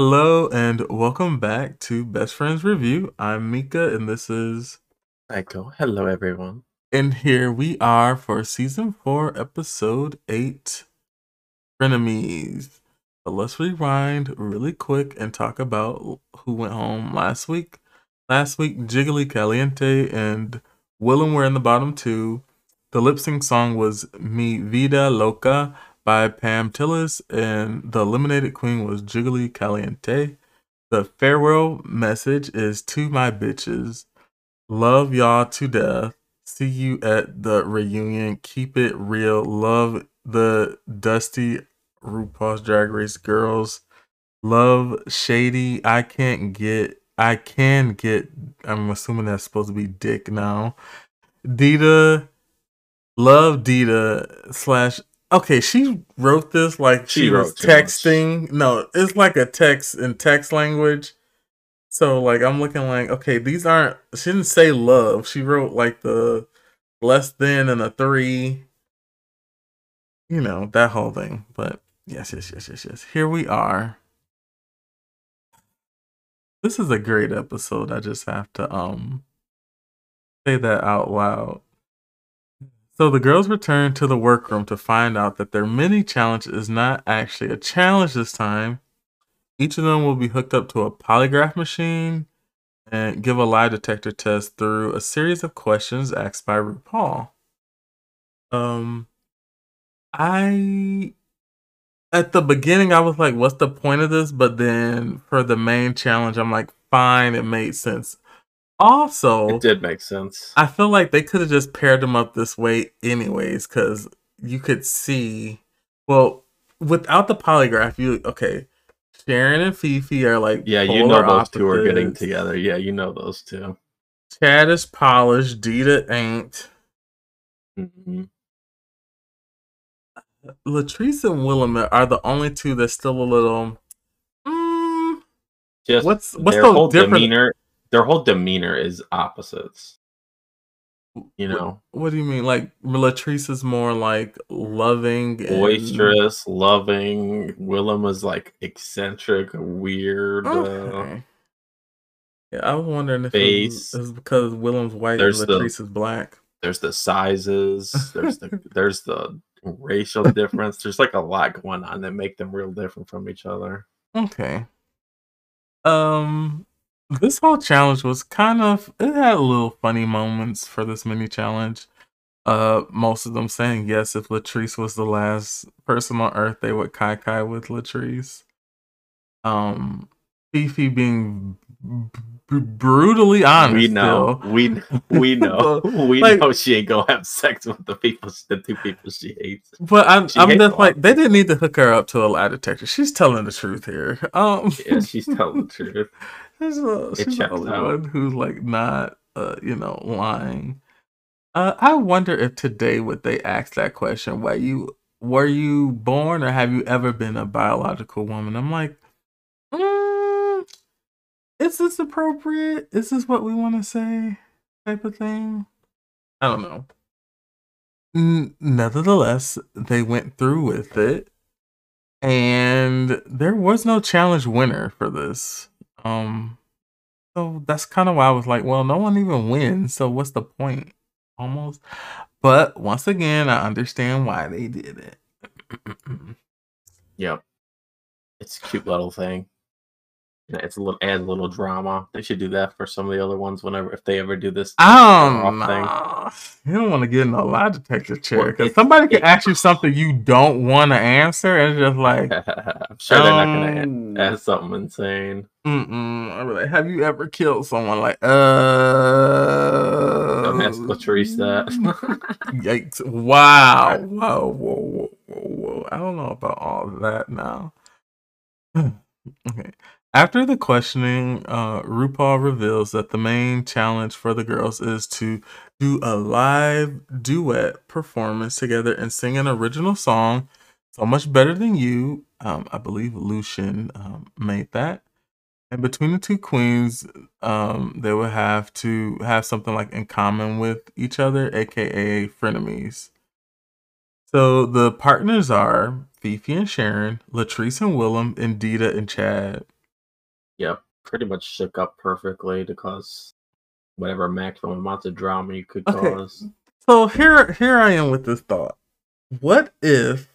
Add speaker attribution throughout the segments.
Speaker 1: Hello and welcome back to Best Friends RuView. I'm Mika and this is
Speaker 2: Echo. Hello, everyone.
Speaker 1: and here we are for season 4 episode 8 Frenemies. But let's rewind really quick and talk about who went home last week. Last week Jiggly Caliente and Willam were in the bottom 2. The lip sync song was Mi Vida Loca by Pam Tillis, and the eliminated queen was Jiggly Caliente. The farewell message is to my bitches. Love y'all to death. See you at the reunion. Keep it real. Love the dusty RuPaul's Drag Race girls. Love Shady. I can't get. I can get. I'm assuming that's supposed to be Dick now. Dida. Love Dida slash Okay, she wrote this like she,
Speaker 2: She
Speaker 1: was texting. No, it's like a text in text language. So like I'm looking like, okay, these aren't she didn't say love. She wrote like the less than and a three. You know, that whole thing. But yes, yes, yes, yes, yes. Here we are. This is a great episode. I just have to um say that out loud. So the girls return to the workroom to find out that their mini challenge is not actually a challenge this time. Each of them will be hooked up to a polygraph machine and give a lie detector test through a series of questions asked by RuPaul. Um, I at the beginning I was like, "What's the point of this?" But then for the main challenge, I'm like, "Fine, it made sense." Also,
Speaker 2: It did make sense.
Speaker 1: I feel like they could have just paired them up this way, anyways, because you could see. Well, without the polygraph, you okay? Sharon and Phi Phi are like
Speaker 2: Yeah, you know those two are getting together. Yeah, you know those 2
Speaker 1: Chad is polished, Dida ain't.
Speaker 2: Mhm.
Speaker 1: Latrice and Willamette are the only two that's still a little. Mm,
Speaker 2: Just
Speaker 1: what's what's
Speaker 2: their
Speaker 1: so
Speaker 2: whole
Speaker 1: different?
Speaker 2: demeanor. Their whole demeanor is opposites. You know,
Speaker 1: What do you mean? Like Latrice is more like loving, and-
Speaker 2: boisterous, loving. Willam is like eccentric, weird. Uh,
Speaker 1: Okay. Yeah, I was wondering if it was,
Speaker 2: Face.
Speaker 1: it was because Willam's white
Speaker 2: There's
Speaker 1: and
Speaker 2: the-
Speaker 1: Latrice is black.
Speaker 2: there's the sizes. There's the there's the racial difference. There's like a lot going on that make them real different from each other.
Speaker 1: Okay. Um, this whole challenge was kind of it had little funny moments for this mini challenge. Uh, most of them saying yes, if Latrice was the last person on Earth, they would kai kai with Latrice. Um, Phi Phi being brutally honest.
Speaker 2: we know,
Speaker 1: still.
Speaker 2: we we know, we
Speaker 1: Like-
Speaker 2: know she ain't gonna have sex with the people, the two people she hates.
Speaker 1: But I'm,
Speaker 2: She
Speaker 1: I'm just like they didn't need to hook her up to a lie detector. She's telling the truth here. Um,
Speaker 2: Yeah, she's telling the truth.
Speaker 1: She's, she's the
Speaker 2: out.
Speaker 1: one who's like not, uh, you know, lying. Uh, I wonder if today would they ask that question? Were you were you born or have you ever been a biological woman? I'm like, mm, is this appropriate? Is this what we want to say? Type of thing. I don't know. N- nevertheless, they went through with it, and there was no challenge winner for this. Um, so that's kind of why I was like, well, no one even wins, so what's the point? Almost. But once again, I understand why they did it.
Speaker 2: Yep, it's a cute little thing. It's a little adds a little drama. They should do that for some of the other ones whenever if they ever do this.
Speaker 1: Don't
Speaker 2: thing.
Speaker 1: You don't want to get in a lie detector chair because
Speaker 2: it-
Speaker 1: somebody can
Speaker 2: it-
Speaker 1: ask you something you don't want to answer, and it's just like,
Speaker 2: I'm sure they're not gonna
Speaker 1: um,
Speaker 2: add, something insane.
Speaker 1: Mm-mm. I'd like, have you ever killed someone? Like, uh.
Speaker 2: Don't ask Latrice that.
Speaker 1: Yikes. Wow. Whoa, whoa, whoa, whoa. I don't know about all that now. okay. After the questioning, uh, RuPaul reveals that the main challenge for the girls is to do a live duet performance together and sing an original song. So much better than you. Um, I believe Lucian um, made that. And between the two queens, um, they would have to have something like in common with each other, aka frenemies. So the partners are Phi Phi and Sharon, Latrice and Willam, and Dida and Chad.
Speaker 2: Yeah, pretty much shook up perfectly to cause whatever maximum amounts of drama you could
Speaker 1: Okay.
Speaker 2: cause.
Speaker 1: So here, here I am with this thought. What if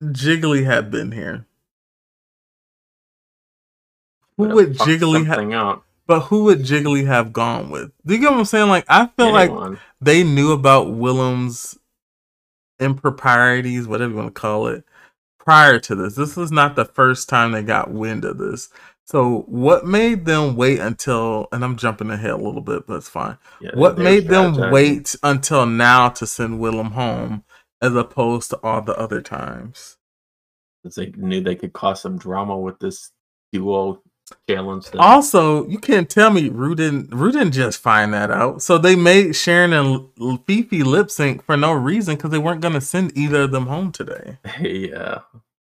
Speaker 1: Jiggly had been here? Who
Speaker 2: Would've
Speaker 1: would Jiggly have? But who would Jiggly have gone with? Do you get what I'm saying? Like I feel like they knew about Willam's improprieties, whatever you want to call it, prior to this. This was not the first time they got wind of this. So what made them wait until and I'm jumping ahead a little bit, but it's fine.
Speaker 2: Yeah,
Speaker 1: What made them
Speaker 2: strategizing.
Speaker 1: wait until now to send Willam home as opposed to all the other times?
Speaker 2: 'Cause they knew they could cause some drama with this duo challenge. Thing.
Speaker 1: Also, you can't tell me Ru didn't Ru didn't just find that out. So they made Sharon and Phi Phi lip sync for no reason because they weren't gonna send either of them home today.
Speaker 2: yeah,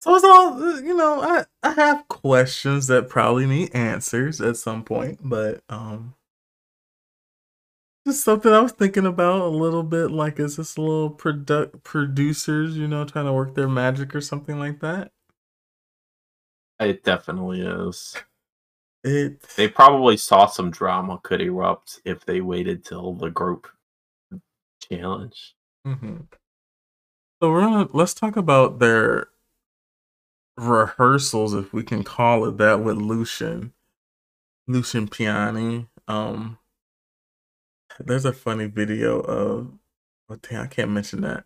Speaker 1: So it's all uh, you know. I I have questions that probably need answers at some point, but um, just something I was thinking about a little bit. Like, is this little product producers, you know, trying to work their magic or something like that?
Speaker 2: it definitely is.
Speaker 1: It
Speaker 2: They probably saw some drama could erupt if they waited till the group challenge.
Speaker 1: Mhm. So we're gonna let's talk about their rehearsals, if we can call it that, with Lucian, Lucian Piane. Um, there's a funny video of, oh damn, I can't mention that.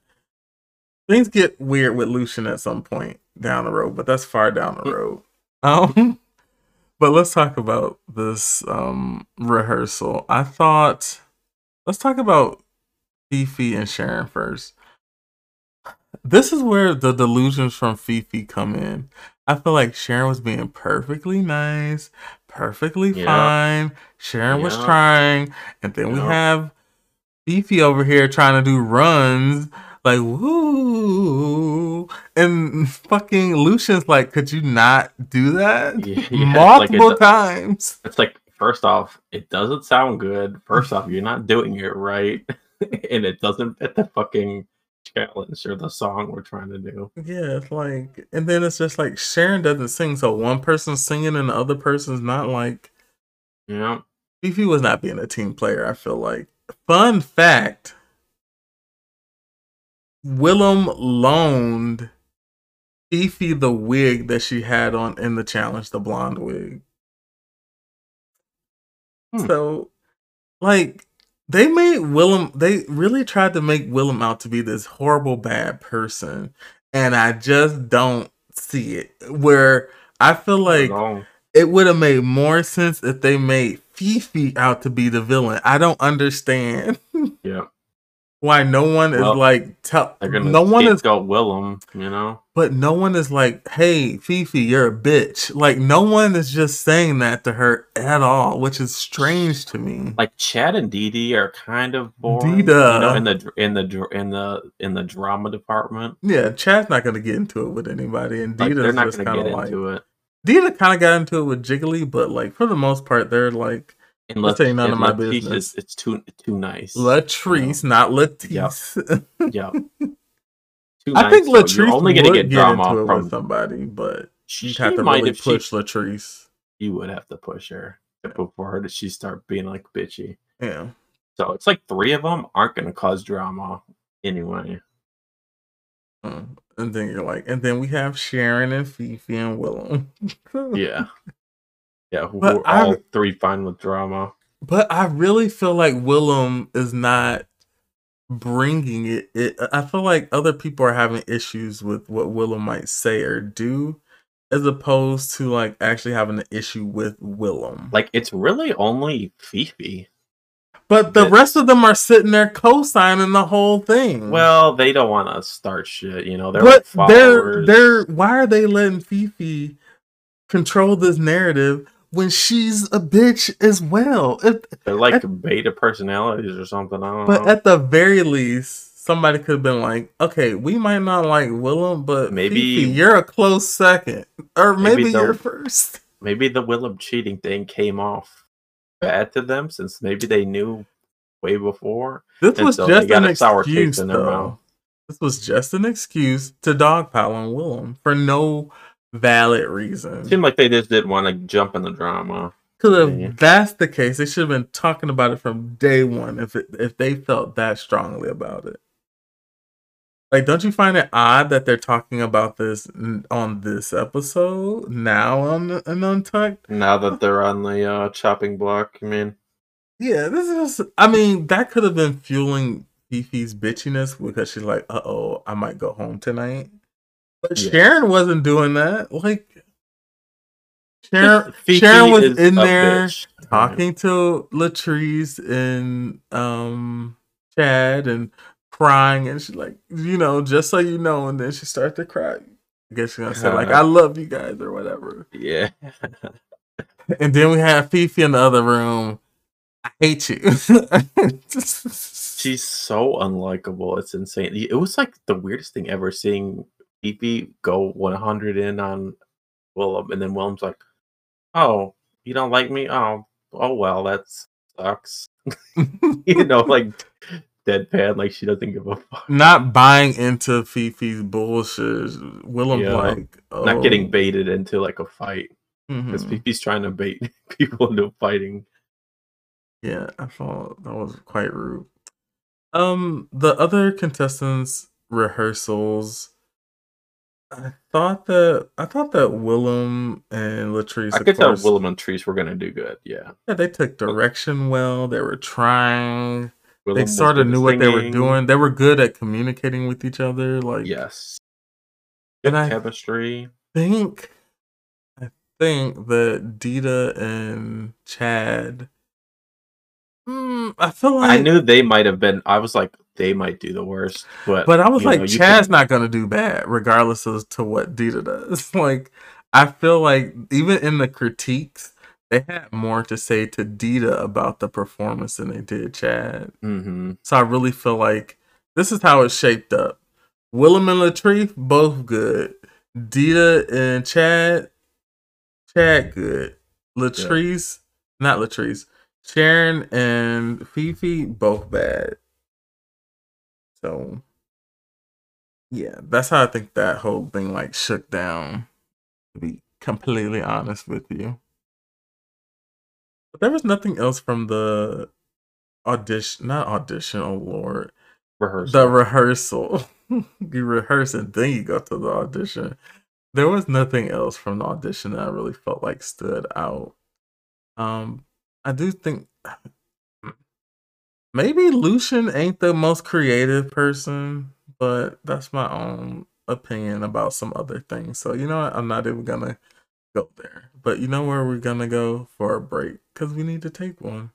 Speaker 1: Things get weird with Lucian at some point down the road, but that's far down the road. Um, but let's talk about this um rehearsal. I thought, let's talk about Phi Phi and Sharon first. This is where the delusions from Phi Phi come in. I feel like Sharon was being perfectly nice, perfectly
Speaker 2: Yeah.
Speaker 1: fine. Sharon was trying, and then we have Phi Phi over here trying to do runs, like woo, and fucking Lucian's like, could you not do that
Speaker 2: Yeah, yeah, like
Speaker 1: multiple
Speaker 2: it's-
Speaker 1: times?
Speaker 2: It's like first off, it doesn't sound good. First off, you're not doing it right, and it doesn't fit the fucking challenge or the song we're trying to do.
Speaker 1: Yeah, it's like, and then it's just like Sharon doesn't sing, so one person's singing and the other person's not. Like,
Speaker 2: know,
Speaker 1: Phi Phi was not being a team player. I feel like. Fun fact: Willam loaned Phi Phi the wig that she had on in the challenge, the blonde wig.
Speaker 2: Hmm.
Speaker 1: So, like, they made Willam. They really tried to make Willam out to be this horrible bad person, and I just don't see it. Where I feel like it would have made more sense if they made Phi Phi out to be the villain. I don't understand
Speaker 2: yeah,
Speaker 1: why no one is
Speaker 2: Well,
Speaker 1: like tell no one is
Speaker 2: scapegoat Willam. You know,
Speaker 1: but no one is like, "Hey, Phi Phi, you're a bitch." Like no one is just saying that to her at all, which is strange to me.
Speaker 2: like Chad and Dida are kind of boring. You know, in the in the in the in the drama department,
Speaker 1: Yeah, Chad's not gonna get into it with anybody, and
Speaker 2: like they're not
Speaker 1: just
Speaker 2: gonna
Speaker 1: kind
Speaker 2: get
Speaker 1: of like
Speaker 2: into it
Speaker 1: Dida kind of got into it with Jiggly, but like for the most part, they're like
Speaker 2: unless
Speaker 1: ain't none of my
Speaker 2: unless
Speaker 1: business.
Speaker 2: is- It's too too nice.
Speaker 1: Latrice, not Latisse.
Speaker 2: yeah. Too
Speaker 1: I think
Speaker 2: nice, so
Speaker 1: Latrice
Speaker 2: you're only gonna get
Speaker 1: get
Speaker 2: drama
Speaker 1: into it
Speaker 2: from
Speaker 1: with somebody, but
Speaker 2: she
Speaker 1: you'd have to really
Speaker 2: if she
Speaker 1: push Latrice.
Speaker 2: you would have to push her before her to she start being like bitchy.
Speaker 1: Yeah.
Speaker 2: So it's like three of them aren't going to cause drama anyway.
Speaker 1: Mm. And then you're like, and then we have Sharon and Phi Phi and Willam.
Speaker 2: Yeah, yeah, who
Speaker 1: But
Speaker 2: are
Speaker 1: I-
Speaker 2: all three fine with drama.
Speaker 1: But I really feel like Willam is not bringing it, it. I feel like other people are having issues with what Willam might say or do, as opposed to like actually having an issue with Willam.
Speaker 2: Like it's really only Phi Phi.
Speaker 1: but the
Speaker 2: that-
Speaker 1: rest of them are sitting there co-signing the whole thing.
Speaker 2: Well, they don't want to start shit. You know, they're
Speaker 1: but
Speaker 2: like
Speaker 1: they're they're why are they letting Phi Phi control this narrative when she's a bitch as well? If,
Speaker 2: They're like beta personalities or something. I don't
Speaker 1: but
Speaker 2: know.
Speaker 1: at the very least, somebody could have been like, okay, we might not like Willam, but
Speaker 2: Maybe-
Speaker 1: Phi Phi, you're a close second, or
Speaker 2: Maybe
Speaker 1: maybe,
Speaker 2: they'll-
Speaker 1: you're first.
Speaker 2: maybe the Willam cheating thing came off bad to them since maybe they knew way before.
Speaker 1: This was
Speaker 2: so
Speaker 1: just an excuse, though.
Speaker 2: mouth.
Speaker 1: This was just an excuse to dogpile on Willam for no valid reason.
Speaker 2: Seemed like they just didn't want to jump in the drama.
Speaker 1: Because
Speaker 2: Yeah.
Speaker 1: if that's the case, they should have been talking about it from day one. If it, if they felt that strongly about it, like, don't you find it odd that they're talking about this on this episode now on an Untucked?
Speaker 2: Now that they're on the uh, chopping block, I mean,
Speaker 1: Yeah, this is. I mean, that could have been fueling Phi Phi's bitchiness because she's like, "Uh oh, I might go home tonight." But
Speaker 2: Yeah.
Speaker 1: Sharon wasn't doing that. Like, Sharon, Sharon was in there
Speaker 2: bitch.
Speaker 1: talking to Latrice and um Chad and crying, and she's like, you know, just so you know, and then she started to cry. I guess she's gonna say like. "I love you guys" or whatever.
Speaker 2: Yeah.
Speaker 1: And then we have Phi Phi in the other room. I hate you.
Speaker 2: She's so unlikable. It's insane. It was like the weirdest thing ever seeing Phi Phi go 100 in on Willam, and then Willam's like, "Oh, you don't like me? Oh, oh well, that sucks." you know, like deadpan, like she doesn't give a fuck.
Speaker 1: not buying into Phi Phi's bullshit. Willam
Speaker 2: Yeah.
Speaker 1: like oh,
Speaker 2: Not getting baited into like a fight because
Speaker 1: mhm.
Speaker 2: Phi Phi's trying to bait people into fighting.
Speaker 1: Yeah, I thought that was quite rude. Um, the other contestants' rehearsals. I thought that I thought that Willam and Latrice.
Speaker 2: I could tell Willam and Treese were gonna do good. Yeah,
Speaker 1: Yeah, they took direction well. They were trying.
Speaker 2: Willam
Speaker 1: they sort of knew
Speaker 2: at
Speaker 1: what they were doing. They were good at communicating with each other. Like,
Speaker 2: Yes,
Speaker 1: and I
Speaker 2: chemistry.
Speaker 1: think I think that Dida and Chad. Mm, I feel like
Speaker 2: I knew they might have been. I was like, they might do the worst, but
Speaker 1: But I was like,
Speaker 2: know,
Speaker 1: Chad's
Speaker 2: can-
Speaker 1: not gonna do bad, regardless to what Dida does. like, I feel like even in the critiques, they had more to say to Dida about the performance than they did Chad.
Speaker 2: Mhm.
Speaker 1: So I really feel like this is how it's shaped up. Willam and Latrice, both good. Dida and Chad, Chad good. Latrice, not Latrice. Sharon and Phi Phi, both bad. So yeah, that's how I think that whole thing like shook down. To be completely honest with you. But there was nothing else from the audition not audition, oh lord.
Speaker 2: rehearsal.
Speaker 1: The rehearsal. you rehearse and then you go to the audition. There was nothing else from the audition that I really felt like stood out. Um, I do think maybe Lucian ain't the most creative person, but that's my own opinion about some other things. So you know what? I'm not even gonna go there. But you know where we're gonna go for a break because we need to take one.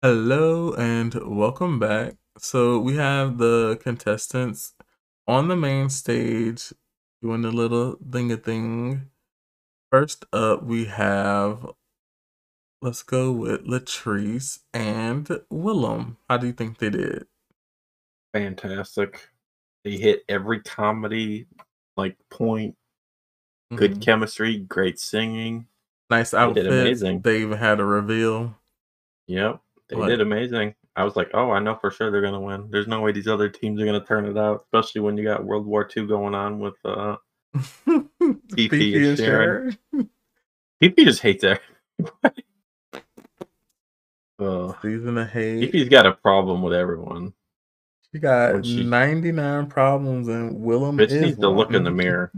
Speaker 1: Hello and welcome back. So we have the contestants on the main stage doing the little thing a thing. First up, we have let's go with Latrice and Willam. How do you think they did?
Speaker 2: fantastic. They hit every comedy like point. Good
Speaker 1: Mhm.
Speaker 2: chemistry, great singing.
Speaker 1: nice outfit.
Speaker 2: They, did amazing.
Speaker 1: They even had a reveal.
Speaker 2: Yep, they
Speaker 1: Like-
Speaker 2: did amazing. I was like, oh, I know for sure they're gonna win. There's no way these other teams are gonna turn it out, especially when you got World War II going on with uh
Speaker 1: Phi Phi
Speaker 2: and Sharon. Phi Phi just hates everybody. uh,
Speaker 1: Season of hate.
Speaker 2: Phi Phi's got a problem with everyone.
Speaker 1: She got
Speaker 2: she-
Speaker 1: 99 problems and Willam
Speaker 2: Bitch needs to look in the mirror.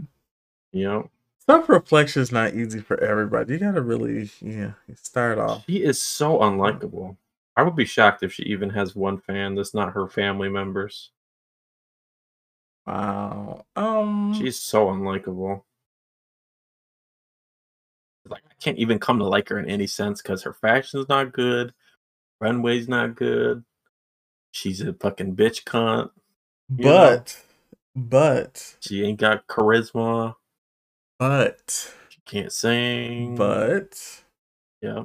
Speaker 2: You know,
Speaker 1: Self reflection is not easy for everybody. You gotta really, yeah, start off.
Speaker 2: she is so unlikable. I would be shocked if she even has one fan that's not her family members.
Speaker 1: Wow. Um,
Speaker 2: She's so unlikable. Like I can't even come to like her in any sense because her fashion's not good, runway's not good. She's a fucking bitch cunt. you know.
Speaker 1: but, but,
Speaker 2: She ain't got charisma.
Speaker 1: but,
Speaker 2: She can't sing.
Speaker 1: but,
Speaker 2: yeah,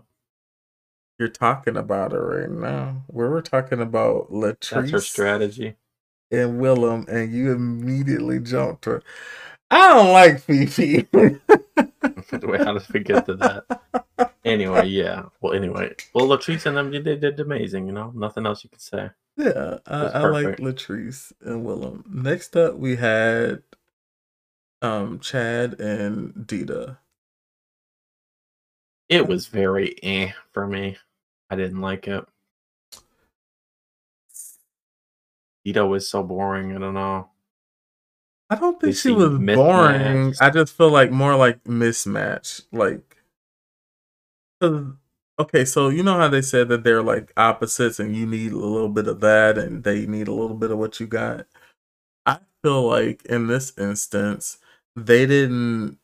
Speaker 1: you're talking about her right now. We were talking about Latrice.
Speaker 2: that's her strategy.
Speaker 1: and Willam, and you immediately jumped to. I don't like Phi Phi.
Speaker 2: Wait, how did we get to that? Anyway, yeah. Well, anyway, well, Latrice and them they did, amazing. You know, nothing else you could say.
Speaker 1: Yeah, I, I like. Latrice and Willam. Next up, we had um Chad and Dida.
Speaker 2: It was very eh for me. I didn't like it. Ito was so boring. I don't know.
Speaker 1: I don't think she was boring. I just feel like more like mismatch. Like, okay, so you know how they said that they're like opposites, and you need a little bit of that, and they need a little bit of what you got. I feel like in this instance, they didn't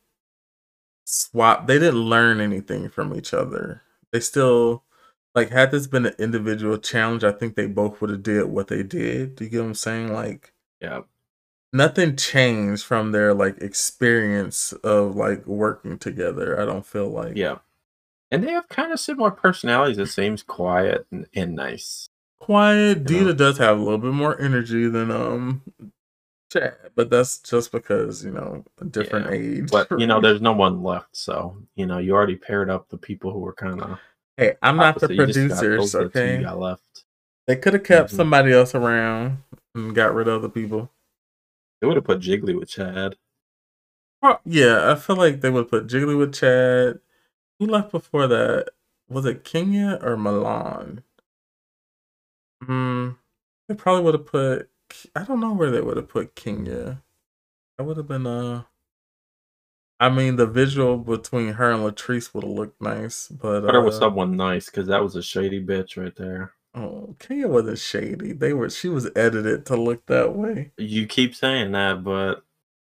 Speaker 1: swap. They didn't learn anything from each other. They still like had this been an individual challenge. I think they both would have did what they did. Do you get what I'm saying? Like
Speaker 2: Yeah.
Speaker 1: nothing changed from their like experience of like working together. I don't feel like
Speaker 2: Yeah. And they have kind of similar personalities. It seems quiet and, and nice.
Speaker 1: quiet.
Speaker 2: You know?
Speaker 1: Dida does have a little bit more energy than um Chad, but that's just because you know a different
Speaker 2: Yeah,
Speaker 1: age.
Speaker 2: But you know, there's no one left, so you know, you already paired up the people who were kind of.
Speaker 1: Hey, I'm not the producers,
Speaker 2: those are the two you
Speaker 1: okay?
Speaker 2: got left.
Speaker 1: They could have kept
Speaker 2: Mhm.
Speaker 1: somebody else around and got rid of the people.
Speaker 2: They would have put Jiggly with Chad.
Speaker 1: Yeah, I feel like they would put Jiggly with Chad. Who left before that? Was it Kenya or Milan? Hmm. They probably would have put. I don't know where they would have put Kenya. That would have been uh. I mean, the visual between her and Latrice would have looked nice, but
Speaker 2: But it was
Speaker 1: uh,
Speaker 2: someone nice because that was a shady bitch right there.
Speaker 1: oh, Kenya wasn't shady. They were. She was edited to look that way.
Speaker 2: You keep saying that, but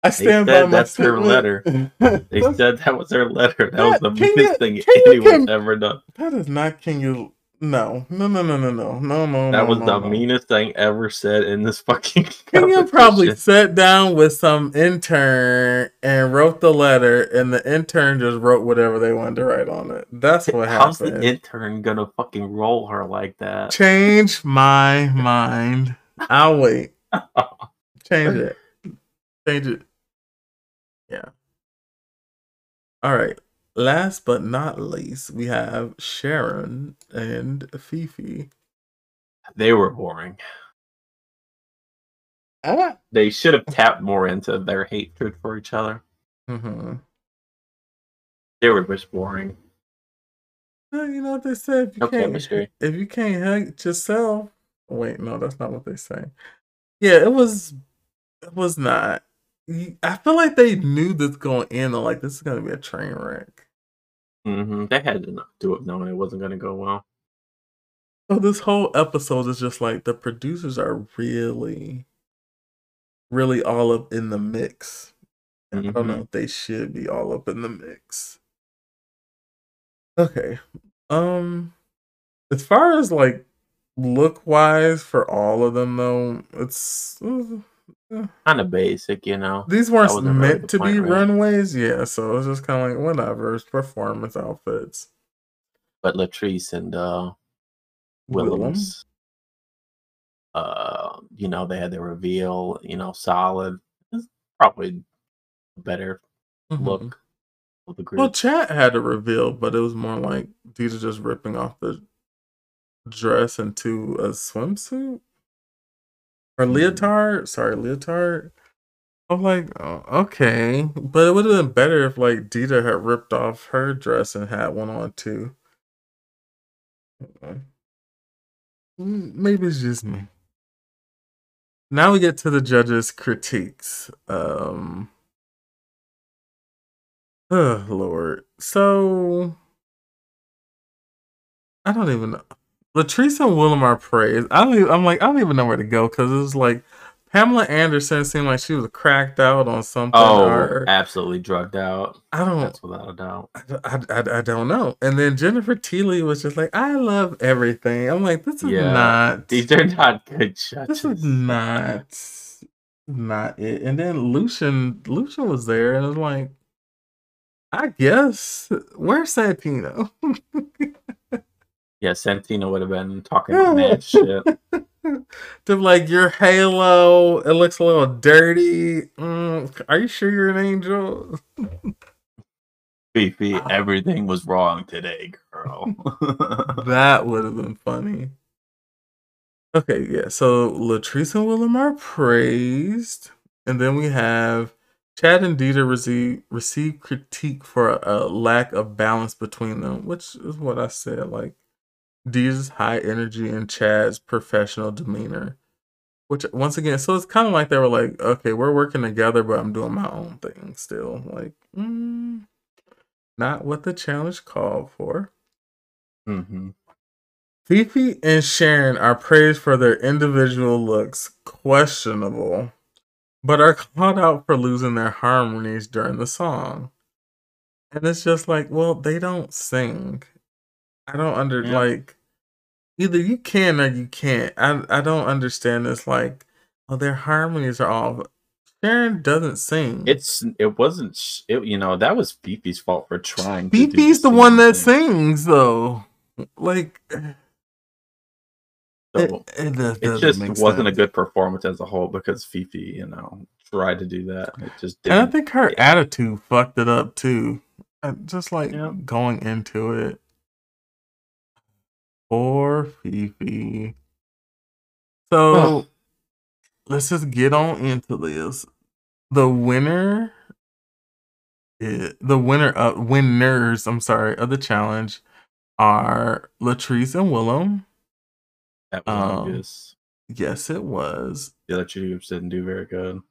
Speaker 1: I stand by
Speaker 2: said
Speaker 1: my
Speaker 2: that's her letter. they said that was her letter. That was the
Speaker 1: That- Kenya-
Speaker 2: meanest thing
Speaker 1: Kenya
Speaker 2: anyone's
Speaker 1: can-
Speaker 2: ever done.
Speaker 1: That is not Kenya. No, no, no, no, no, no, no, no.
Speaker 2: That was
Speaker 1: no,
Speaker 2: the
Speaker 1: no.
Speaker 2: meanest thing ever said in this fucking.
Speaker 1: Kenya probably sat down with some intern and wrote the letter, and the intern just wrote whatever they wanted to write on it. That's what
Speaker 2: How's the intern gonna fucking roll her like that?
Speaker 1: Change my mind. I'll wait. Change it. Change it. Yeah. All right. Last but not least, we have Sharon and Phi Phi.
Speaker 2: They were boring. They should have tapped more into their hatred for each other.
Speaker 1: Mm-hmm.
Speaker 2: They were just boring.
Speaker 1: Well, you know what they said? If you
Speaker 2: No
Speaker 1: can't,
Speaker 2: chemistry.
Speaker 1: if you can't hate yourself, wait, no, that's not what they say. Yeah, it was, it was not. I feel like they knew this going in. They're like, this is gonna be a train wreck.
Speaker 2: Hmm They had to do it knowing it wasn't gonna go well.
Speaker 1: So this whole episode is just like the producers are really, really all up in the mix. And I don't know
Speaker 2: Mhm.
Speaker 1: if they should be all up in the mix. Okay. Um as far as like look wise for all of them though, it's uh,
Speaker 2: Kind of basic, you know.
Speaker 1: these weren't
Speaker 2: wasn't really
Speaker 1: meant to be
Speaker 2: right?
Speaker 1: runways, yeah, so it's just kind of like whatever, it's performance outfits.
Speaker 2: But Latrice and uh Willam? Uh, you know, they had their reveal, you know, solid. It's probably a better
Speaker 1: Mhm.
Speaker 2: look the group.
Speaker 1: Well, Chad had a reveal, but it was more like these are just ripping off the dress into a swimsuit or
Speaker 2: Mhm.
Speaker 1: leotard. Sorry, leotard. I'm like, oh, okay, but it would have been better if like Dida had ripped off her dress and had one on too. Maybe it's just me. Now we get to the judges' critiques. Um, Oh Lord. So I don't even know. Latrice and Willem are praised. I don't. Even, I'm like I don't even know where to go because it was like Pamela Anderson seemed like she was cracked out on something.
Speaker 2: oh,
Speaker 1: or,
Speaker 2: absolutely drugged out.
Speaker 1: I don't.
Speaker 2: That's without a doubt.
Speaker 1: I, I, I don't know. And then Jennifer Tilly was just like, I love everything. I'm like, this is
Speaker 2: Yeah.
Speaker 1: not.
Speaker 2: These are not good
Speaker 1: This
Speaker 2: judges.
Speaker 1: is not. Not it. And then Lucian, Lucian was there, and I was like, I guess where's Santino?
Speaker 2: Yeah, Santino would have been talking to mad shit.
Speaker 1: to like your halo, it looks a little dirty. Mm, are you sure you're an angel?
Speaker 2: Phi Phi, everything was wrong today, girl.
Speaker 1: that would have been funny. Okay, yeah. So Latrice and Willam are praised, and then we have Chad and Dida receive receive critique for a lack of balance between them, which is what I said. Like Dida's high energy and Chad's professional demeanor. Which once again, so it's kind of like they were like, okay, we're working together, but I'm doing my own thing still. Like, mm, not what the challenge called for.
Speaker 2: mm-hmm.
Speaker 1: Phi Phi and Sharon are praised for their individual looks, questionable, but are called out for losing their harmonies during the song. And it's just like, well, they don't sing. I don't under
Speaker 2: Yeah.
Speaker 1: like either you can or you can't. I I don't understand this like oh their harmonies are all Sharon doesn't sing.
Speaker 2: It's it wasn't it, you know that was Phi Phi's fault for trying. Phi
Speaker 1: Phi's the one that
Speaker 2: thing.
Speaker 1: sings though. Like
Speaker 2: So,
Speaker 1: it, it,
Speaker 2: it just wasn't a good performance as a whole because Phi Phi, you know, tried to do that. It just
Speaker 1: And I think her attitude fucked it up too. Uh, Just like
Speaker 2: Yeah.
Speaker 1: going into it. Poor Phi Phi. So
Speaker 2: Ugh.
Speaker 1: let's just get on into this. The winner, i- the winner of winners, I'm sorry, of the challenge are Latrice and Willam.
Speaker 2: that was
Speaker 1: um,
Speaker 2: obvious.
Speaker 1: Yes, it was.
Speaker 2: The other two didn't do very good.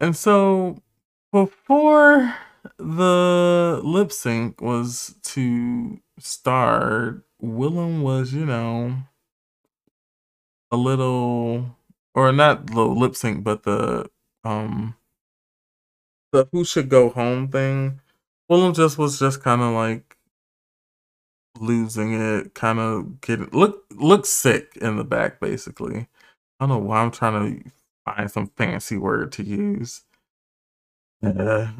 Speaker 1: And so before the lip sync was to start, Willam was, you know, a little or not the lip sync, but the um the who should go home thing. Willam just was just kind of like losing it, kind of getting look look sick in the back basically. I don't know why I'm trying to find some fancy word to use. Yeah.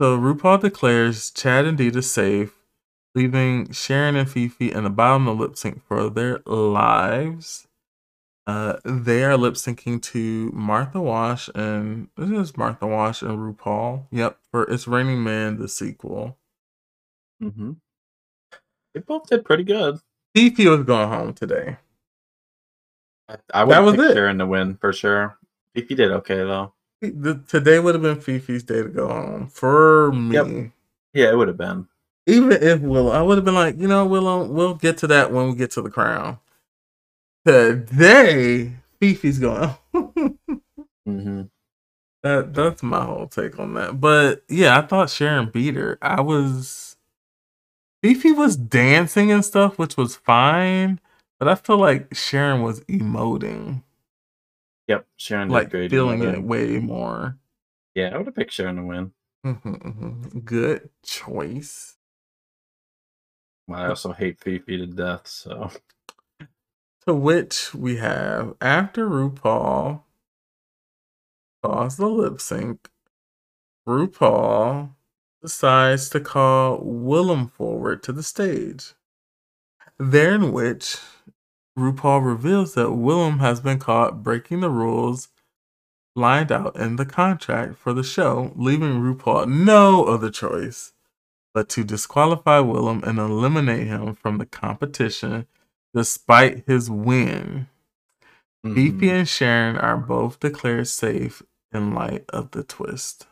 Speaker 1: So RuPaul declares Chad and Dida safe, leaving Sharon and Phi Phi in the bottom of the lip sync for their lives. Uh, they are lip syncing to Martha Wash and this is Martha Wash and RuPaul. Yep, for It's Raining Man, the sequel.
Speaker 2: Mm-hmm. They both did pretty good.
Speaker 1: Phi Phi was going home today.
Speaker 2: I, I would
Speaker 1: That was it.
Speaker 2: Sharon to win for sure. Phi Phi did okay though.
Speaker 1: The, today would have been Phi Phi's day to go home for me.
Speaker 2: Yep. Yeah, it would have been.
Speaker 1: Even if Willow, I would have been like, you know, Willow, we'll get to that when we get to the crown. Today, Phi Phi's going.
Speaker 2: Mm-hmm.
Speaker 1: that that's my whole take on that. But yeah, I thought Sharon beat her. I was Phi Phi was dancing and stuff, which was fine. But I feel like Sharon was emoting,
Speaker 2: Yep, Sharon did
Speaker 1: like
Speaker 2: great.
Speaker 1: feeling it way more.
Speaker 2: Yeah, I would have picked Sharon to win.
Speaker 1: Mhm, mhm. Good choice.
Speaker 2: I also hate Phi Phi to death, so
Speaker 1: To which we have after RuPaul calls the lip sync, RuPaul decides to call Willam forward to the stage. Therein which RuPaul reveals that Willam has been caught breaking the rules lined out in the contract for the show, leaving RuPaul no other choice but to disqualify Willam and eliminate him from the competition despite his win.
Speaker 2: Mhm.
Speaker 1: and Sharon are both declared safe in light of the twist.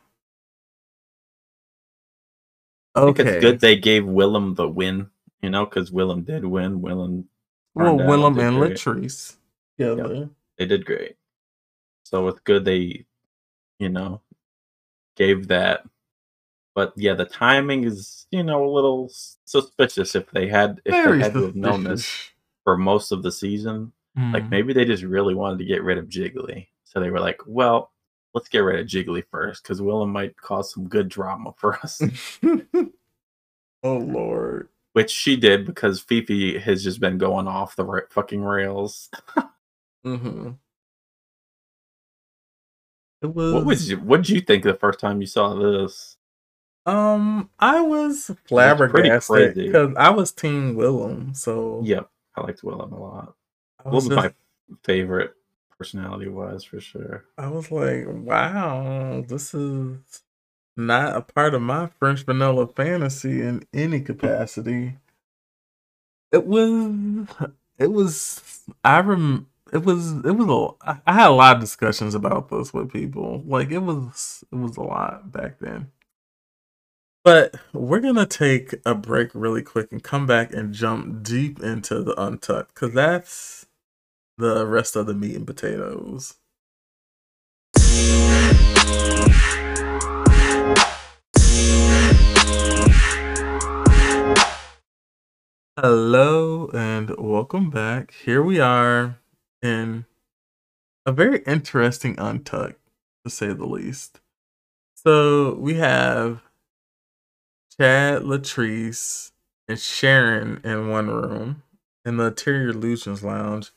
Speaker 2: I think
Speaker 1: Okay.
Speaker 2: it's good they gave Willam the win, you know, because Willam did win. Willam,
Speaker 1: well,
Speaker 2: Willam
Speaker 1: and
Speaker 2: great.
Speaker 1: Latrice. together.
Speaker 2: they did great. So it's good they, you know, gave that. But yeah, the timing is, you know, a little suspicious. If they had, if
Speaker 1: Very
Speaker 2: they had to have known this for most of the season, like
Speaker 1: Mm.
Speaker 2: maybe they just really wanted to get rid of Jiggly. So they were like, well, let's get rid of Jiggly first because Willam might cause some good drama for us.
Speaker 1: oh Lord.
Speaker 2: Which she did because Phi Phi has just been going off the ra- fucking rails.
Speaker 1: hmm It was.
Speaker 2: What was you, what did you think the first time you saw this?
Speaker 1: Um, I was flabbergasted because I was Team Willam. So
Speaker 2: Yep, I liked Willam a lot.
Speaker 1: I was,
Speaker 2: Willam's
Speaker 1: just,
Speaker 2: my favorite personality wise for sure.
Speaker 1: I was like, wow, this is not a part of my French vanilla fantasy in any capacity. It was, it was, I rem, it was, it was a, I had a lot of discussions about this with people. Like it was, it was a lot back then. But we're gonna take a break really quick and come back and jump deep into the untucked because that's the rest of the meat and potatoes. Hello and welcome back. Here we are in a very interesting untucked, to say the least. So we have Chad Latrice and Sharon in one room in the Interior Illusions Lounge.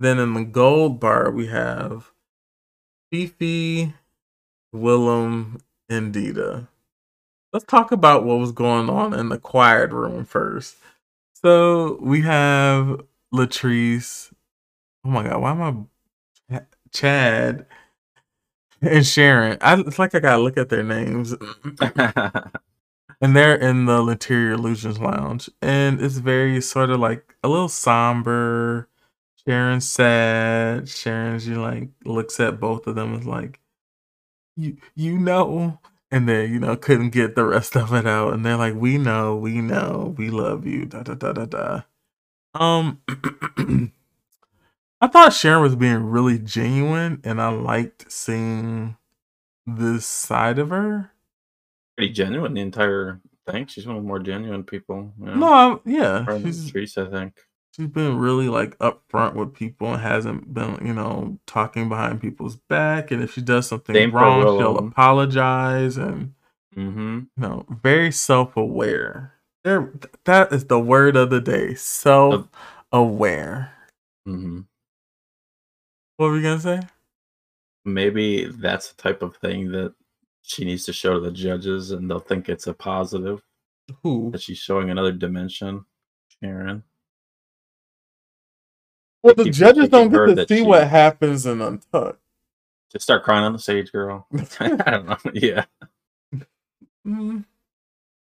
Speaker 1: Then in the gold bar, we have Phi Phi, Willam, and Dida. Let's talk about what was going on in the quiet room first. So we have Latrice. Oh my god, why am I Chad and Sharon? I, it's like I gotta look at their names. and they're in the Interior Illusions Lounge, and it's very sort of like a little somber. Sharon's sad. Sharon's you like looks at both of them as like, you you know, and then you know couldn't get the rest of it out, and they're like, we know, we know, we love you. Da da da da da. Um, I thought Sharon was being really genuine, and I liked seeing this side of her
Speaker 2: pretty genuine the entire thing. She's one of the more genuine people. You know?
Speaker 1: No, yeah,
Speaker 2: she's I think
Speaker 1: she's been really like upfront with people and hasn't been, you know, talking behind people's back. And if she does something Same wrong, she'll apologize and
Speaker 2: mm-hmm.
Speaker 1: you know, very self aware. There, that is the word of the day: self aware.
Speaker 2: Mm-hmm.
Speaker 1: What were you gonna say?
Speaker 2: Maybe that's the type of thing that she needs to show to the judges, and they'll think it's a positive.
Speaker 1: Who?
Speaker 2: That she's showing another dimension, Sharon.
Speaker 1: Well, the judges don't get to see she... what happens in Untucked.
Speaker 2: Just start crying on the stage, girl. I don't know. Yeah.
Speaker 1: Mm,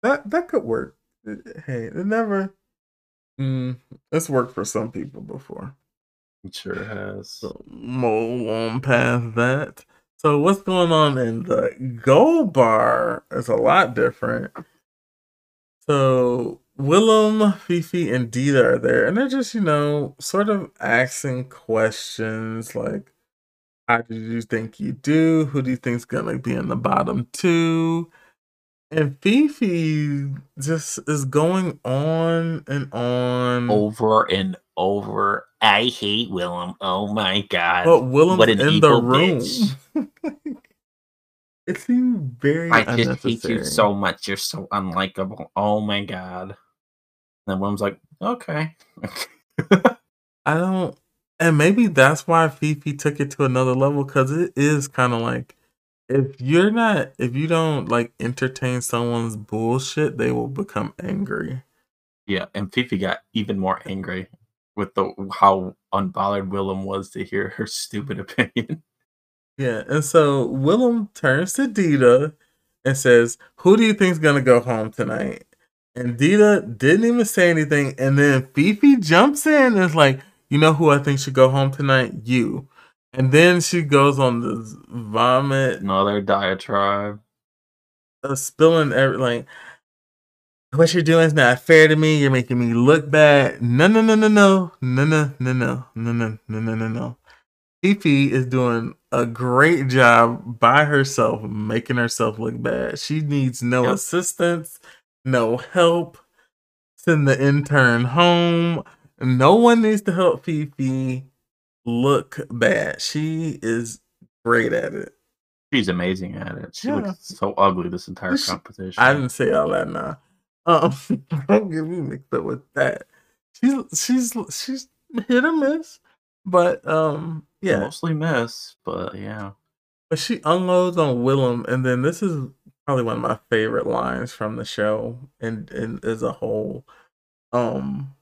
Speaker 1: that that could work. Hey, it never. Mm, it's worked for some people before.
Speaker 2: It sure has.
Speaker 1: So, mole on past that. So what's going on in the gold bar is a lot different. So Willam, Phi Phi, and Dida are there, and they're just, you know, sort of asking questions like, how did you think you do? Who do you think's gonna be in the bottom two? And Phi Phi just is going on and on
Speaker 2: over and over. I hate Willam. Oh my god!
Speaker 1: But what an in the room. it seemed very. I just hate you
Speaker 2: so much. You're so unlikable. Oh my god! And Willam's like, okay.
Speaker 1: I don't, and maybe that's why Phi Phi took it to another level because it is kind of like if you're not if you don't like entertain someone's bullshit, they will become angry.
Speaker 2: Yeah, and Phi Phi got even more angry with the how unbothered Willam was to hear her stupid opinion.
Speaker 1: Yeah, and so Willam turns to Dida and says, "Who do you think's gonna go home tonight?" And Dida didn't even say anything, and then Phi Phi jumps in and is like, "You know who I think should go home tonight? You." And then she goes on this vomit.
Speaker 2: Another diatribe.
Speaker 1: Uh, spilling everything. What you're doing is not fair to me. You're making me look bad. No, no, no, no, no, no, no, no, no, no, no, no, no, no, no. Phi Phi is doing a great job by herself, making herself look bad. She needs no yep. assistance, no help. Send the intern home. No one needs to help Phi Phi look bad. She is great at it.
Speaker 2: She's amazing at it. She yeah. looks so ugly this entire she, competition.
Speaker 1: I didn't say all that now. Um, don't get me mixed up with that. She's she's she's hit or miss, but um, yeah,
Speaker 2: mostly miss, but yeah.
Speaker 1: But she unloads on Willam, and then this is probably one of my favorite lines from the show, and and as a whole. Um,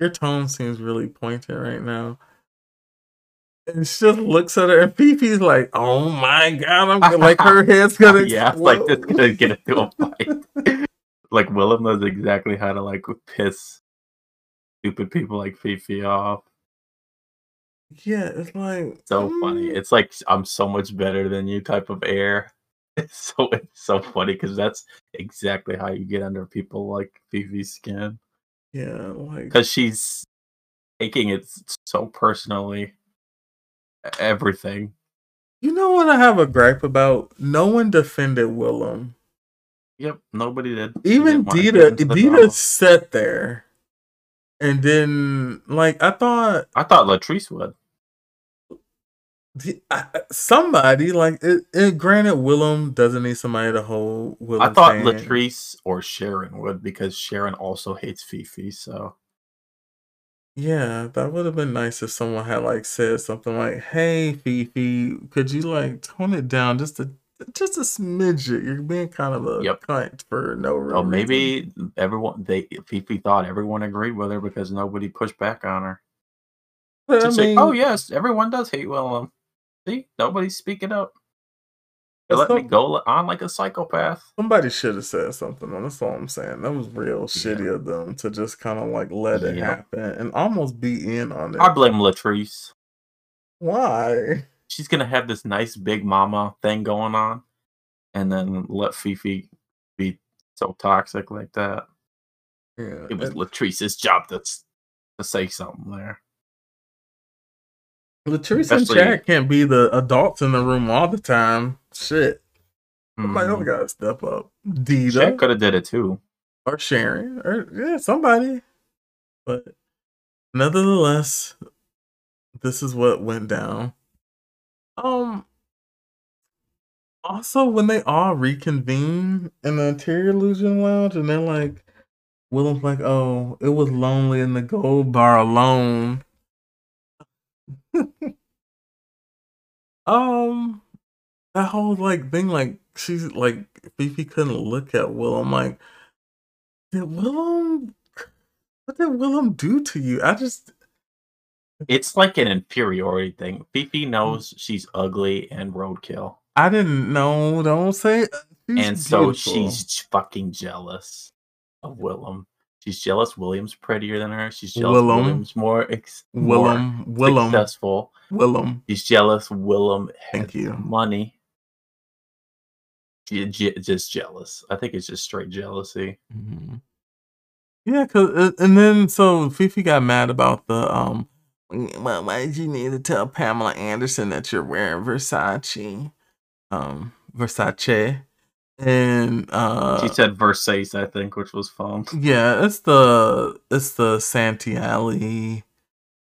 Speaker 1: your tone seems really pointed right now. And she just looks at her, and Phi Phi's like, "Oh my god!" I'm gonna, like, her head's gonna
Speaker 2: yeah, it's like it's gonna get into a fight. like Willam knows exactly how to like piss stupid people like Phi Phi off.
Speaker 1: Yeah, it's like
Speaker 2: so mm. funny. It's like I'm so much better than you type of air. It's so it's so funny because that's exactly how you get under people like Phi Phi's skin.
Speaker 1: Yeah, like
Speaker 2: because she's taking it so personally. Everything.
Speaker 1: You know what I have a gripe about? No one defended Willam.
Speaker 2: Yep, nobody did.
Speaker 1: Even Dida, Dida sat there, and then like I thought,
Speaker 2: I thought Latrice would
Speaker 1: somebody like it, it, Granted, Willam doesn't need somebody to hold. Willam
Speaker 2: I thought Latrice or Sharon would because Sharon also hates Phi Phi. So
Speaker 1: yeah, that would have been nice if someone had like said something like, "Hey, Phi Phi, could you like tone it down just a just a smidget? You're being kind of a yep. cunt for no reason."
Speaker 2: Oh, maybe everyone they Phi Phi thought everyone agreed with her because nobody pushed back on her. I oh, mean, say, "Oh yes, everyone does hate Willam." See, nobody's speaking up. They let me go on like a psychopath.
Speaker 1: Somebody should have said something. That's all I'm saying. That was real yeah. shitty of them to just kind of like let it happen and almost be in on it.
Speaker 2: I blame Latrice.
Speaker 1: Why?
Speaker 2: She's gonna have this nice big mama thing going on, and then let Phi Phi be so toxic like that.
Speaker 1: Yeah,
Speaker 2: it was and- Latrice's job to to say something there.
Speaker 1: Latrice and Chad can't be the adults in the room all the time. Shit. Somebody mm. else gotta step up. Dida.
Speaker 2: Chad could have did it too.
Speaker 1: Or Sharon. Or yeah, somebody. But nevertheless, this is what went down. Um also when they all reconvene in the interior illusion lounge and they're like Willam's like, oh, it was lonely in the gold bar alone um, that whole like thing, like she's like Phi Phi couldn't look at Willam. Like, did Willam? What did Willam do to you? I just.
Speaker 2: It's like an inferiority thing. Phi Phi knows she's ugly and roadkill.
Speaker 1: I didn't know. Don't say.
Speaker 2: and so she's fucking jealous of Willam. She's jealous Willam's prettier than her. She's jealous Willam. Willam's more, ex-
Speaker 1: Willam.
Speaker 2: more Willam. successful.
Speaker 1: Willam.
Speaker 2: She's jealous Willam
Speaker 1: Thank you.
Speaker 2: money. She, just jealous. I think it's just straight jealousy.
Speaker 1: Mm-hmm. Yeah, cause uh, and then so Fifi got mad about the um. Well, why did you need to tell Pamela Anderson that you're wearing Versace? Um, Versace and uh
Speaker 2: she said Versace, I think, which was fun.
Speaker 1: Yeah, it's the it's the Santee Alley.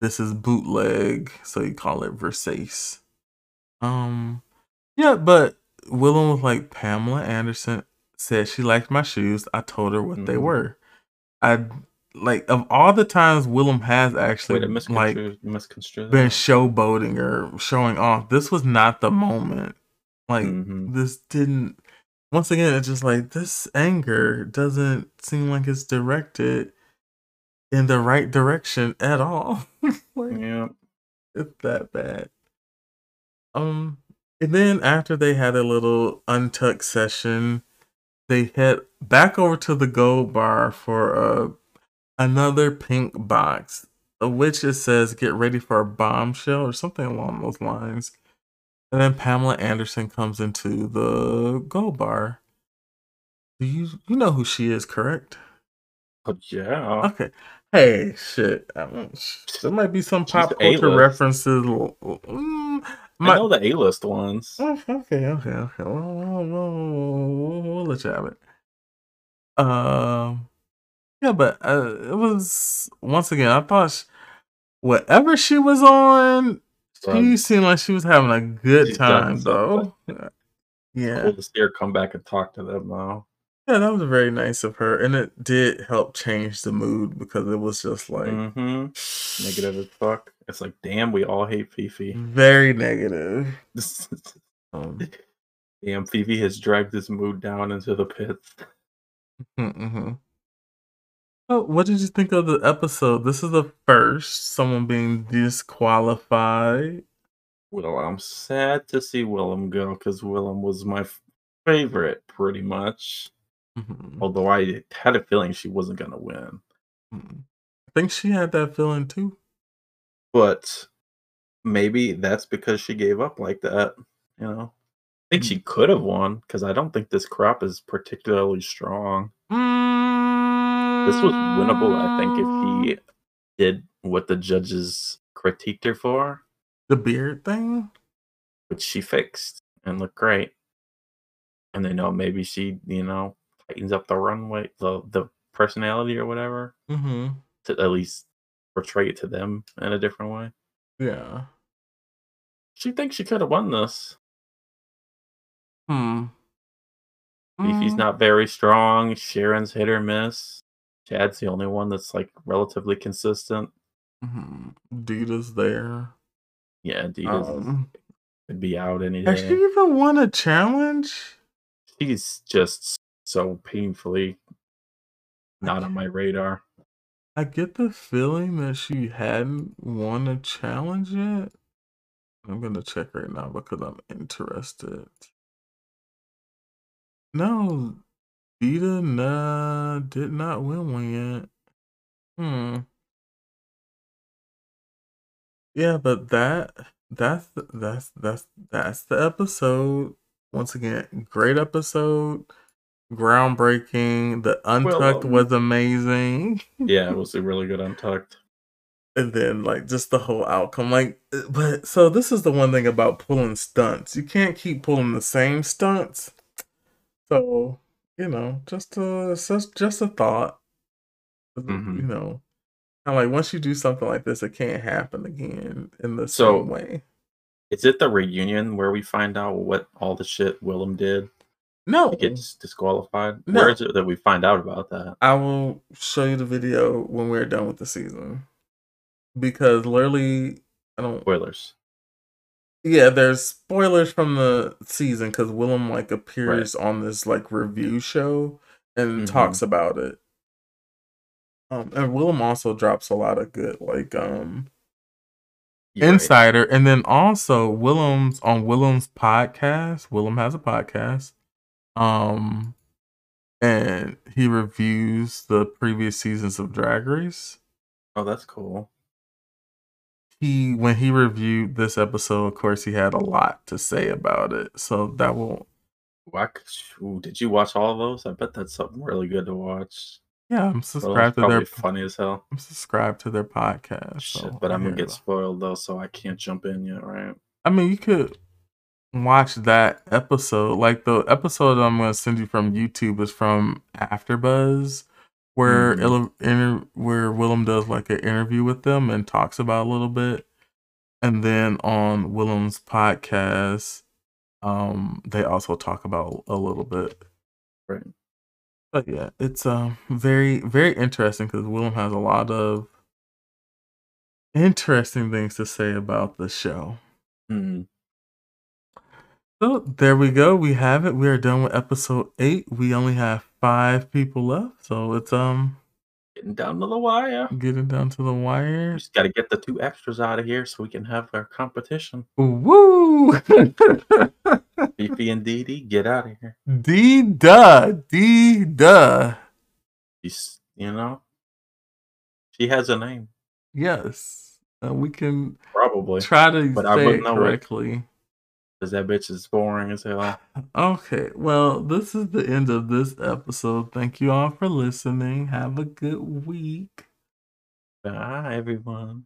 Speaker 1: This is bootleg, so you call it Versace. Um, yeah, but Willam was like Pamela Anderson said she liked my shoes. I told her what mm-hmm. they were. I like of all the times Willam has actually Wait, like been showboating or showing off. This was not the moment. Like mm-hmm. this didn't once again, it's just like this anger doesn't seem like it's directed in the right direction at all.
Speaker 2: like, yeah,
Speaker 1: it's that bad. Um, and then after they had a little untucked session, they head back over to the gold bar for a another pink box, which it says "Get ready for a bombshell" or something along those lines. And then Pamela Anderson comes into the gold bar. Do you you know who she is, correct?
Speaker 2: Oh, yeah.
Speaker 1: Okay. Hey, shit. there might be some pop She's culture references.
Speaker 2: Mm, my, I know the A list ones.
Speaker 1: Oh, okay, okay, okay. We'll, we'll, we'll, let you have it. Um, yeah, but uh, it was once again. I thought she, whatever she was on, she seemed like she was having a good time though. Yeah.
Speaker 2: Cool to see her come back and talk to them though.
Speaker 1: Yeah, that was very nice of her, and it did help change the mood because it was just like
Speaker 2: mm-hmm. negative as fuck. It's like, damn, we all hate Phi Phi.
Speaker 1: Very negative.
Speaker 2: um, damn, Phi Phi has dragged this mood down into the pits.
Speaker 1: Mm-hmm. Oh, what did you think of the episode? This is the first someone being disqualified.
Speaker 2: Well, I'm sad to see Willam go because Willam was my f- favorite, pretty much.
Speaker 1: Mhm,
Speaker 2: Although I had a feeling she wasn't gonna win,
Speaker 1: mhm. I think she had that feeling too.
Speaker 2: but maybe that's because she gave up like that. You know, I think
Speaker 1: Mm.
Speaker 2: she could have won because I don't think this crop is particularly strong. This was winnable, I think, if he did what the judges critiqued her for,
Speaker 1: The beard thing?
Speaker 2: which she fixed and looked great. And they know maybe she, you know, tightens up the runway, the the personality or whatever,
Speaker 1: Mhm.
Speaker 2: to at least portray it to them in a different way.
Speaker 1: Yeah.
Speaker 2: She thinks she could have won this.
Speaker 1: Hmm.
Speaker 2: Phi Phi's
Speaker 1: Mm,
Speaker 2: not very strong. Sharon's hit or miss. Chad's the only one that's like relatively consistent.
Speaker 1: mhm. Dida's there.
Speaker 2: Yeah, Adidas
Speaker 1: Um,
Speaker 2: could be out any day.
Speaker 1: has she even won a challenge?
Speaker 2: She's just so painfully not on my radar.
Speaker 1: I get the feeling that she hadn't won a challenge yet. I'm gonna check right now because I'm interested. No, Vita nah, did not win one yet. Hmm. Yeah, but that that's that's that's that's the episode. Once again, great episode, groundbreaking. The untucked
Speaker 2: um,
Speaker 1: was amazing.
Speaker 2: Yeah, it was a really good untucked.
Speaker 1: and then like just the whole outcome like uh, but so this is the one thing about pulling stunts you can't keep pulling the same stunts so you know just a just, just a thought you mm-hmm. know kind of like once you do something like this it can't happen again in the
Speaker 2: So-
Speaker 1: same way
Speaker 2: Is it the reunion where we find out what all the shit Willam did
Speaker 1: no
Speaker 2: to get dis- disqualified?
Speaker 1: No.
Speaker 2: Where is it that we find out about that?
Speaker 1: i will show you the video when we're done with the season because literally i don't
Speaker 2: Spoilers.
Speaker 1: Yeah, there's spoilers from the season because Willam like appears on this like review show and
Speaker 2: Mhm.
Speaker 1: talks about it. Um, and Willam also drops a lot of good like um
Speaker 2: You're right.
Speaker 1: insider, and then also Willam's on Willam's podcast. Willam has a podcast, um, and he reviews the previous seasons of Drag Race.
Speaker 2: Oh, that's cool.
Speaker 1: He when he reviewed this episode, of course, he had a lot to say about it. So that will.
Speaker 2: Ooh, did you watch all of those? I bet that's something really good to watch.
Speaker 1: Yeah, I'm subscribed to their
Speaker 2: funny as hell.
Speaker 1: I'm subscribed to their podcast.
Speaker 2: Shit,
Speaker 1: so
Speaker 2: but I'm gonna get
Speaker 1: that.
Speaker 2: spoiled though, so I can't jump in yet, right?
Speaker 1: I mean, you could watch that episode. Like the episode I'm gonna send you from YouTube is from AfterBuzz, where. Illa- inter- where Willam does like an interview with them and talks about a little bit, and then on Willam's podcast, um, they also talk about a little bit.
Speaker 2: Right.
Speaker 1: But yeah, it's um very very interesting because Willam has a lot of interesting things to say about the show.
Speaker 2: Hmm.
Speaker 1: So there we go. We have it. We are done with episode eight. We only have five people left, so it's um
Speaker 2: Getting down to the wire.
Speaker 1: getting down to the
Speaker 2: We
Speaker 1: wire.
Speaker 2: just got to get the two extras out of here so we can have our competition.
Speaker 1: Woo!
Speaker 2: Phi Phi and Dee Dee, get out of here.
Speaker 1: D duh, D duh.
Speaker 2: She's, you know, she has a name,
Speaker 1: Yes, uh, we can
Speaker 2: probably.
Speaker 1: try to
Speaker 2: But
Speaker 1: say
Speaker 2: wouldn't
Speaker 1: it
Speaker 2: know it. Because that bitch is boring as hell.
Speaker 1: Okay, well, this is the end of this episode. Thank you all for listening. Have a good week.
Speaker 2: Bye, everyone.